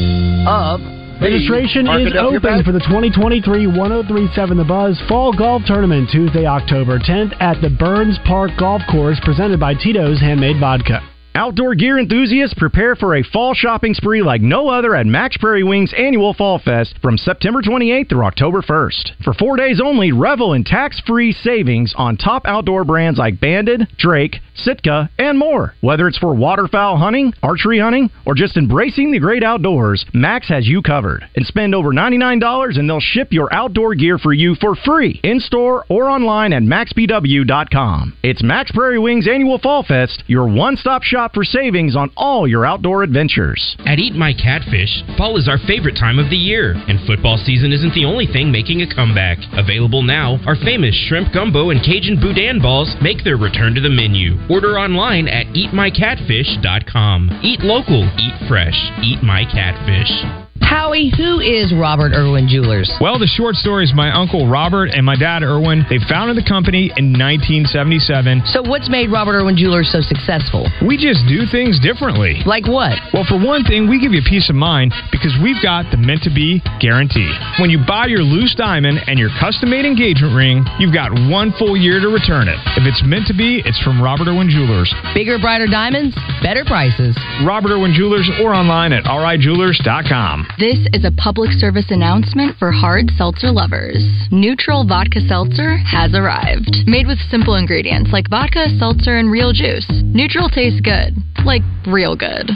of Registration is open for the 2023 1037 The Buzz Fall Golf Tournament Tuesday, October 10th at the Burns Park Golf Course presented by Tito's Handmade Vodka. Outdoor gear enthusiasts prepare for a fall shopping spree like no other at Mack's Prairie Wings annual Fall Fest from September 28th through October 1st. For four days only, revel in tax-free savings on top outdoor brands like Banded, Drake, Sitka, and more. Whether it's for waterfowl hunting, archery hunting, or just embracing the great outdoors, Mack's has you covered. And spend over $99 and they'll ship your outdoor gear for you for free in-store or online at maxbw.com. It's Mack's Prairie Wings annual Fall Fest, your one-stop shop for savings on all your outdoor adventures. At Eat My Catfish, fall is our favorite time of the year, and football season isn't the only thing making a comeback. Available now, our famous shrimp gumbo and Cajun boudin balls make their return to the menu. Order online at eatmycatfish.com. Eat local, eat fresh, eat my catfish. Howie, who is Robert Irwin Jewelers? Well, the short story is my uncle Robert and my dad Irwin. They founded the company in 1977. So, what's made Robert Irwin Jewelers so successful? We just do things differently. Like what? Well, for one thing, we give you peace of mind because we've got the meant to be guarantee. When you buy your loose diamond and your custom made engagement ring, you've got one full year to return it. If it's meant to be, it's from Robert Irwin Jewelers. Bigger, brighter diamonds, better prices. Robert Irwin Jewelers or online at rijewelers.com. This is a public service announcement for hard seltzer lovers. Neutral Vodka Seltzer has arrived. Made with simple ingredients like vodka, seltzer, and real juice. Neutral tastes good. Like real good.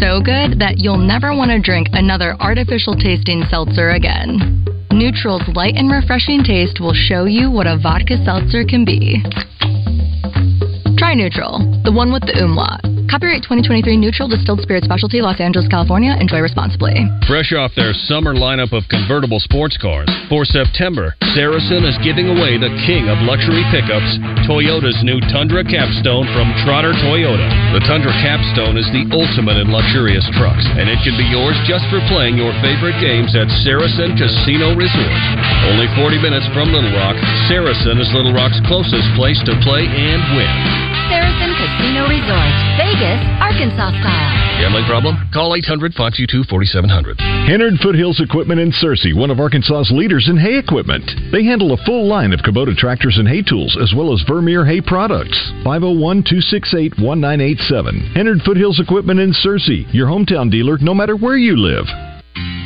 So good that you'll never want to drink another artificial tasting seltzer again. Neutral's light and refreshing taste will show you what a vodka seltzer can be. Try Neutral, the one with the umlaut. Copyright 2023 Neutral Distilled Spirit Specialty, Los Angeles, California. Enjoy responsibly. Fresh off their summer lineup of convertible sports cars, for September, Saracen is giving away the king of luxury pickups, Toyota's new Tundra Capstone from Trotter Toyota. The Tundra Capstone is the ultimate in luxurious trucks, and it can be yours just for playing your favorite games at Saracen Casino Resort. Only 40 minutes from Little Rock, Saracen is Little Rock's closest place to play and win. Saracen Casino Resort, Vegas, Arkansas style. Problem? Call 800 522 4700. Hennard Foothills Equipment in Searcy, one of Arkansas's leaders in hay equipment. They handle a full line of Kubota tractors and hay tools, as well as Vermeer hay products. 501 268 1987. Hennard Foothills Equipment in Searcy, your hometown dealer, no matter where you live.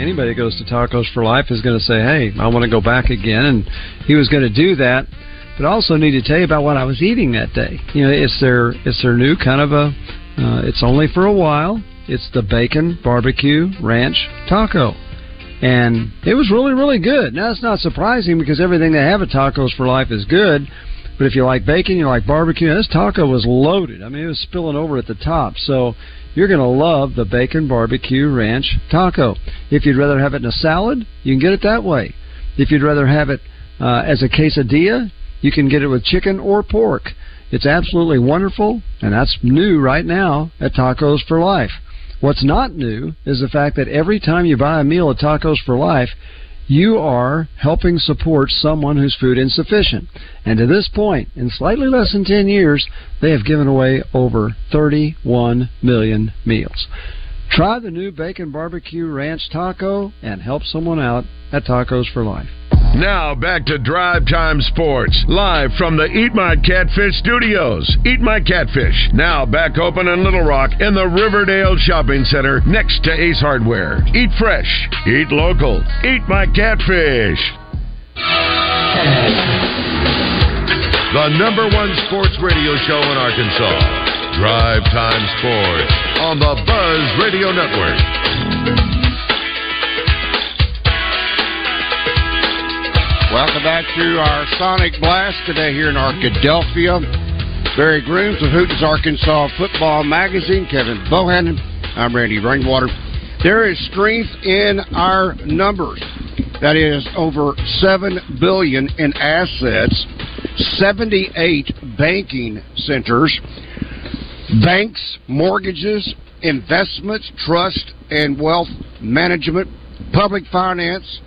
anybody that goes to Tacos for Life is going to say, "Hey, I want to go back again," and he was going to do that. But I also need to tell you about what I was eating that day. You know, it's their it's their new kind of a. Uh, it's only for a while. It's the bacon barbecue ranch taco, and it was really really good. Now it's not surprising because everything they have at Tacos for Life is good. But if you like bacon, you like barbecue. This taco was loaded. I mean, it was spilling over at the top. So you're going to love the bacon barbecue ranch taco. If you'd rather have it in a salad, you can get it that way. If you'd rather have it uh, as a quesadilla, you can get it with chicken or pork. It's absolutely wonderful, and that's new right now at Tacos for Life. What's not new is the fact that every time you buy a meal at Tacos for Life, you are helping support someone who's food insufficient. And to this point, in slightly less than 10 years, they have given away over 31 million meals. Try the new Bacon Barbecue Ranch Taco and help someone out at Tacos for Life. Now back to Drive Time Sports, live from the Eat My Catfish studios. Eat My Catfish, now back open in Little Rock in the Riverdale Shopping Center next to Ace Hardware. Eat fresh, eat local, eat my catfish. The number one sports radio show in Arkansas. Drive Time Sports on the Buzz Radio Network. Welcome back to our Sonic Blast today here in Arkadelphia. Barry Grooms of Hooten's Arkansas Football Magazine, Kevin Bohannon. I'm Randy Rainwater. There is strength in our numbers. That is over seven billion in assets, 78 banking centers, banks, mortgages, investments, trust, and wealth management, public finance,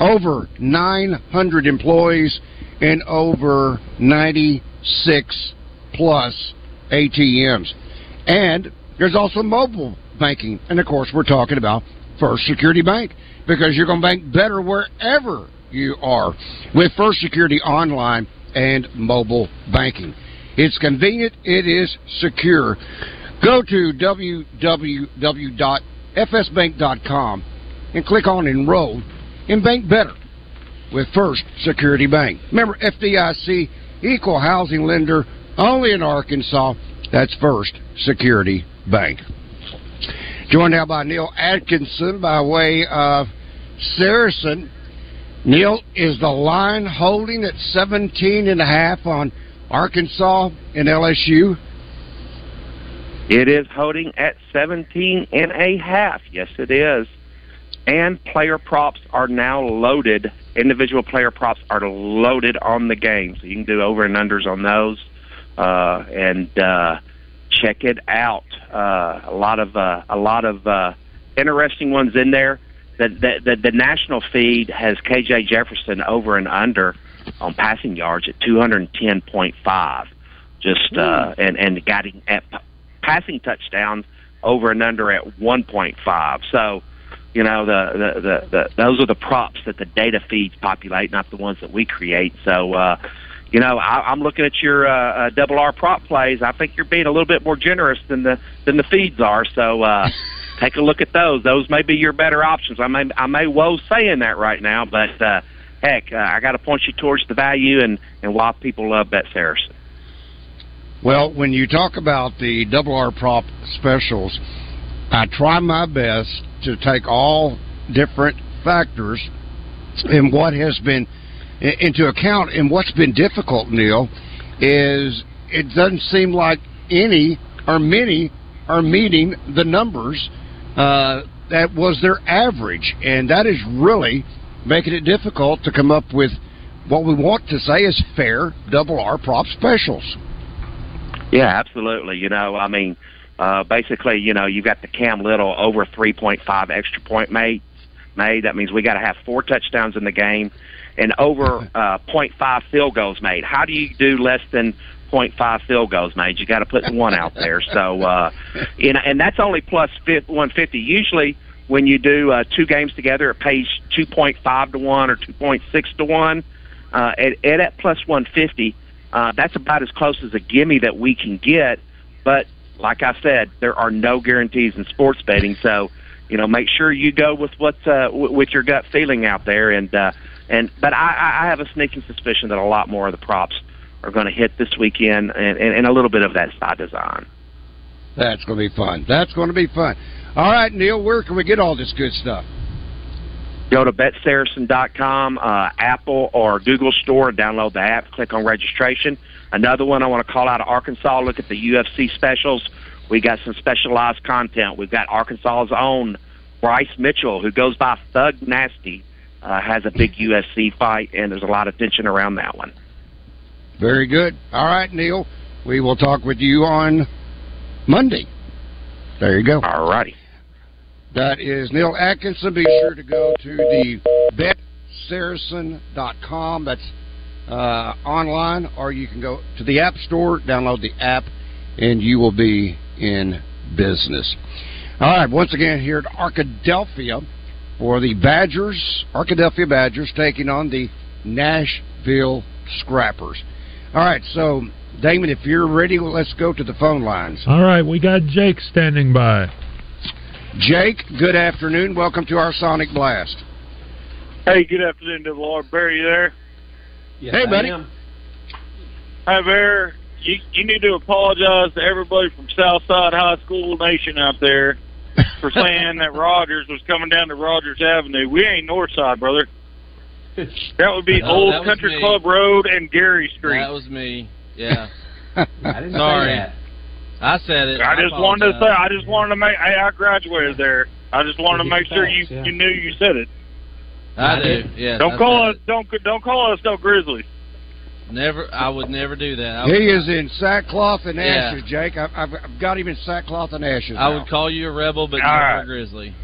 over 900 employees, and over 96 plus ATMs. And there's also mobile banking. And of course, we're talking about First Security Bank because you're going to bank better wherever you are with First Security Online and mobile banking. It's convenient, it is secure. Go to www.fsbank.com and click on Enroll and bank better with First Security Bank. Remember, FDIC, equal housing lender, only in Arkansas. That's First Security Bank. Joined now by Neil Atkinson by way of Saracen. Neil, is the line holding at 17 and a half on Arkansas and LSU? It is holding at 17 and a half. Yes, it is. And player props are now loaded. Individual player props are loaded on the game, so you can do over and unders on those. Uh, and uh, check it out. Uh, a lot of uh, a lot of uh, interesting ones in there. The, the the the national feed has KJ Jefferson over and under on passing yards at 210.5. Just uh, and and got him at passing touchdowns over and under at 1.5. So, you know, the, the, the, the those are the props that the data feeds populate, not the ones that we create. So, uh, you know, I, I'm looking at your uh, uh, double R prop plays. I think you're being a little bit more generous than the than the feeds are. So, uh, take a look at those. Those may be your better options. I may I may woe saying that right now, but uh, heck, uh, I got to point you towards the value and and why people love Bet Saracen. Well, when you talk about the double R prop specials, I try my best to take all different factors and what has been into account. And what's been difficult, Neil, is it doesn't seem like any or many are meeting the numbers uh, that was their average, and that is really making it difficult to come up with what we want to say is fair double R prop specials. Yeah, absolutely. You know, I mean, uh, basically, you know, you've got the Cam Little over 3.5 extra point made. Made that means we got to have four touchdowns in the game, and over uh, 0.5 field goals made. How do you do less than 0.5 field goals made? You got to put one out there. So, uh, you know, and that's only plus 150. Usually, when you do uh, two games together, it pays 2.5 to one or 2.6 to one. Uh, at, at at plus 150, uh, that's about as close as a gimme that we can get. But like I said, there are no guarantees in sports betting. So, you know, make sure you go with what's uh, w- with your gut feeling out there. And uh, and but I, I have a sneaking suspicion that a lot more of the props are going to hit this weekend, and, and, and a little bit of that side design. That's going to be fun. That's going to be fun. All right, Neil, where can we get all this good stuff? Go to betsaracen.com, uh, Apple or Google Store, download the app. Click on registration. Another one I want to call out of Arkansas. Look at the UFC specials. We got some specialized content. We've got Arkansas's own Bryce Mitchell, who goes by Thug Nasty, uh, has a big UFC fight, and there's a lot of tension around that one. Very good. All right, Neil. We will talk with you on Monday. There you go. All righty. That is Neil Atkinson. Be sure to go to the betsaracen.com. That's uh, online, or you can go to the App Store, download the app, and you will be in business. All right, once again here at Arkadelphia for the Badgers, Arkadelphia Badgers taking on the Nashville Scrappers. All right, so Damon, if you're ready, let's go to the phone lines. All right, we got Jake standing by. Jake, good afternoon. Welcome to our Sonic Blast. Hey, good afternoon, to Lord Barry. There? Yes, hey, buddy. Hi, Bear. You, you need to apologize to everybody from Southside High School Nation out there for saying that Rogers was coming down to Rogers Avenue. We ain't Northside, brother. That would be No, Old Country me. Club Road and Gary Street. That was me. Yeah. I didn't say Sorry. that. I said it. I I just wanted to say. I just wanted to make. Hey, I graduated there. I just wanted to make the sure you yeah. you knew you said it. I do. Yeah. Don't call us. Don't don't call us no Grizzlies. Never. I would never do that. I He would, is in sackcloth and Yeah. ashes, Jake. I've, I've, I've got him in sackcloth and ashes. I now. would call you a rebel, but All never right. a grizzly.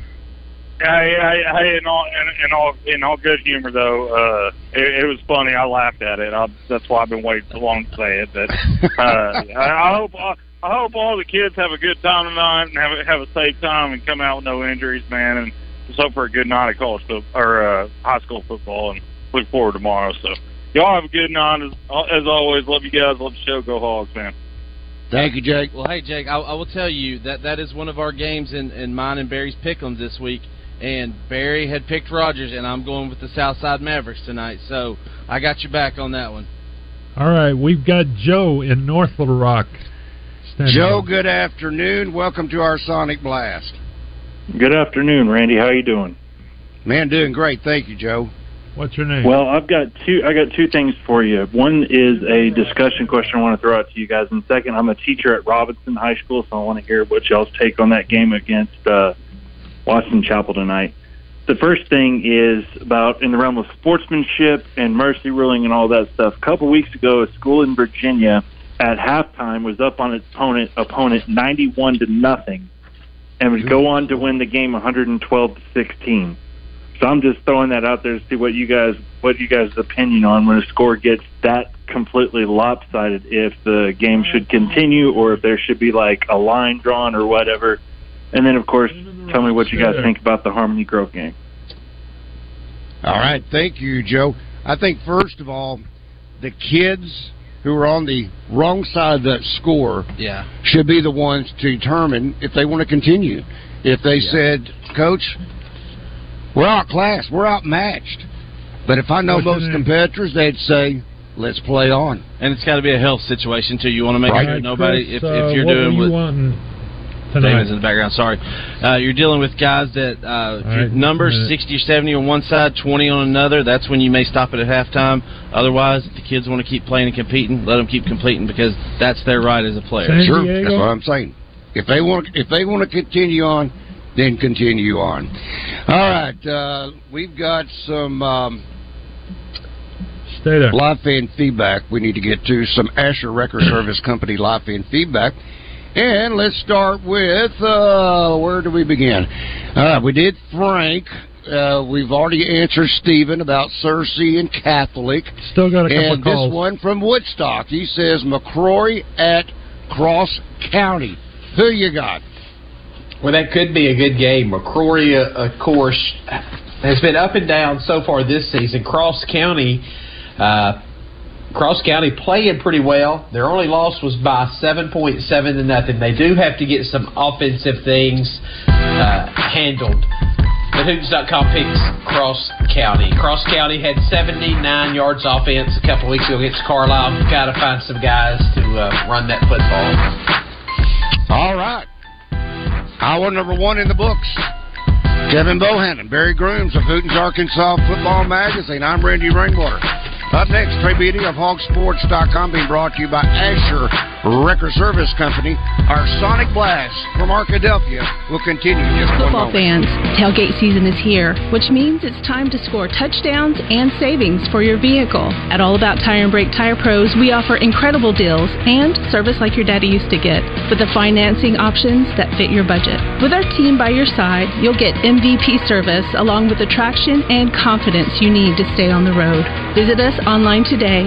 Hey, hey, hey, in all in, in all in all good humor though, uh, it, it was funny. I laughed at it. I, that's why I've been waiting so long to say it. But uh, I, I hope I, I hope all the kids have a good time tonight and have a, have a safe time and come out with no injuries, man. And just hope for a good night of college football or uh, high school football. And look forward to tomorrow. So y'all have a good night as, as always. Love you guys. Love the show. Go Hogs, man. Thank you, Jake. Well, hey, Jake, I, I will tell you that that is one of our games in, in mine and Barry's Pick'ems this week. And Barry had picked Rogers, and I'm going with the Southside Mavericks tonight. So I got you back on that one. All right, we've got Joe in North Little Rock. standing Joe, by. good afternoon. Welcome to our Sonic Blast. Good afternoon, Randy. How you doing? Man, doing great. Thank you, Joe. What's your name? Well, I've got two. I got two things for you. One is a discussion question I want to throw out to you guys, and second, I'm a teacher at Robinson High School, so I want to hear what y'all's take on that game against uh, Washington Chapel tonight. The first thing is about in the realm of sportsmanship and mercy ruling and all that stuff. A couple weeks ago, a school in Virginia at halftime was up on its opponent opponent 91 to nothing, and would go on to win the game 112 to 16. So I'm just throwing that out there to see what you guys what you guys' opinion on when a score gets that completely lopsided. If the game should continue or if there should be like a line drawn or whatever. And then of course, tell me what you guys think about the Harmony Grove game. All right. Thank you, Joe. I think, first of all, the kids who are on the wrong side of that score Yeah. should be the ones to determine if they want to continue. If they said, Coach, we're outclassed, we're outmatched. But if I know What's your most competitors, they'd say, let's play on. And it's got to be a health situation too. You want to make Right. sure nobody, Chris, if, uh, if you're what doing were you with wanting Damon's in the background. Sorry, uh, you're dealing with guys that uh, right, numbers sixty or seventy on one side, twenty on another. That's when you may stop it at halftime. Otherwise, if the kids want to keep playing and competing, let them keep competing because that's their right as a player. sure, that's what I'm saying. If they want, if they want to continue on, then continue on. All right, uh, we've got some um, Stay there. live fan feedback. We need to get to some Asher Record Service Company live fan feedback. And let's start with uh, where do we begin? All right, we did Frank. Uh, we've already answered Stephen about Searcy and Catholic. Still got a couple and calls. And this one from Woodstock. He says McCrory at Cross County. Who you got? Well, that could be a good game. McCrory, uh, of course, has been up and down so far this season. Cross County, uh, Cross County playing pretty well. Their only loss was by 7.7 to nothing. They do have to get some offensive things uh, handled. But Hoops.com picks Cross County. Cross County had 79 yards offense a couple weeks ago against Carlisle. Got to find some guys to uh, run that football. All right. Hour number one in the books. Kevin Bohannon, Barry Grooms of Hooten's Arkansas Football Magazine. I'm Randy Rainwater. Up next, Trey Biddy of HawgSports.com being brought to you by Asher Record Service Company. Our Sonic Blast from Arkadelphia will continue in just Football fans, tailgate season is here, which means it's time to score touchdowns and savings for your vehicle. At All About Tire and Brake Tire Pros, we offer incredible deals and service like your daddy used to get, with the financing options that fit your budget. With our team by your side, you'll get MVP service along with the traction and confidence you need to stay on the road. Visit us online today